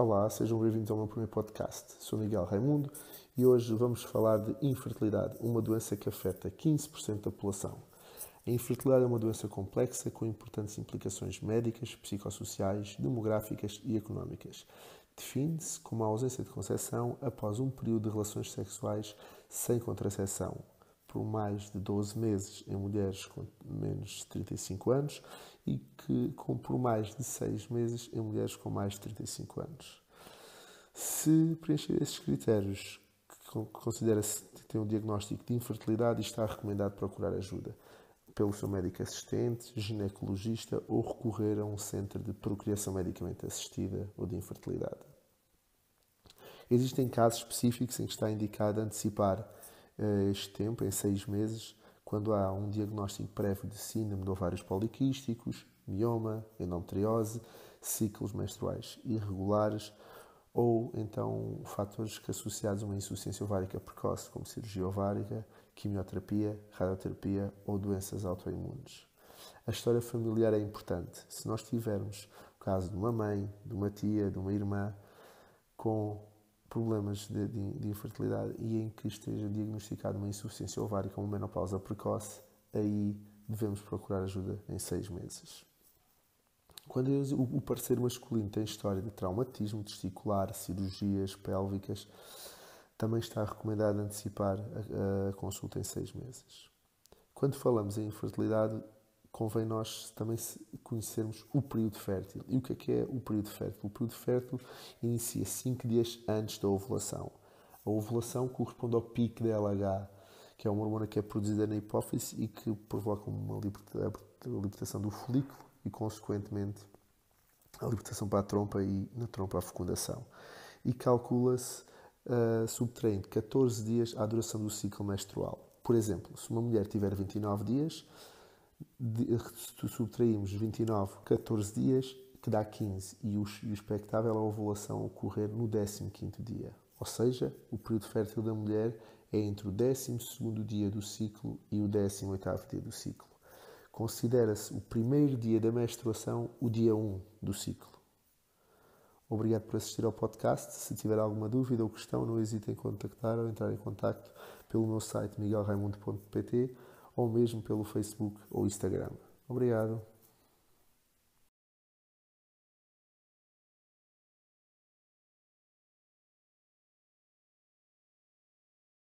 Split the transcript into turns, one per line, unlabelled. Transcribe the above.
Olá, sejam bem-vindos ao meu primeiro podcast. Sou Miguel Raimundo e hoje vamos falar de infertilidade, uma doença que afeta 15% da população. A infertilidade é uma doença complexa com importantes implicações médicas, psicossociais, demográficas e económicas. Define-se como a ausência de concepção após um período de relações sexuais sem contracepção, por mais de 12 meses em mulheres com menos de 35 anos e que com por mais de 6 meses em mulheres com mais de 35 anos. Se preencher esses critérios, que considera-se ter um diagnóstico de infertilidade, está recomendado procurar ajuda pelo seu médico assistente, ginecologista ou recorrer a um centro de procriação medicamente assistida ou de infertilidade. Existem casos específicos em que está indicado antecipar este tempo, em seis meses, quando há um diagnóstico prévio de síndrome de ovários poliquísticos, mioma, endometriose, ciclos menstruais irregulares ou então fatores que associados a uma insuficiência ovárica precoce, como cirurgia ovárica, quimioterapia, radioterapia ou doenças autoimunes. A história familiar é importante. Se nós tivermos o caso de uma mãe, de uma tia, de uma irmã com problemas de, de, de, infertilidade e em que esteja diagnosticada uma insuficiência ovárica ou uma menopausa precoce, aí devemos procurar ajuda em seis meses. Quando o parceiro masculino tem história de traumatismo testicular, cirurgias pélvicas, também está recomendado antecipar a, a consulta em seis meses. Quando falamos em infertilidade, convém nós também conhecermos o período fértil. E o que é que é o período fértil? O período fértil inicia 5 dias antes da ovulação. A ovulação corresponde ao pico de LH, que é uma hormona que é produzida na hipófise e que provoca uma libertação do folículo e, consequentemente, a libertação para a trompa e, na trompa, a fecundação. E calcula-se uh, subtraindo 14 dias à duração do ciclo menstrual. Por exemplo, se uma mulher tiver 29 dias, subtraímos 29, 14 dias, que dá 15, e o, e o expectável é a ovulação ocorrer no 15 dia. Ou seja, o período fértil da mulher é entre o 12 dia do ciclo e o 18 dia do ciclo. Considera-se o primeiro dia da menstruação o dia 1 do ciclo. Obrigado por assistir ao podcast. Se tiver alguma dúvida ou questão, não hesite em contactar ou entrar em contato pelo meu site miguelraimundo.pt ou mesmo pelo Facebook ou Instagram. Obrigado.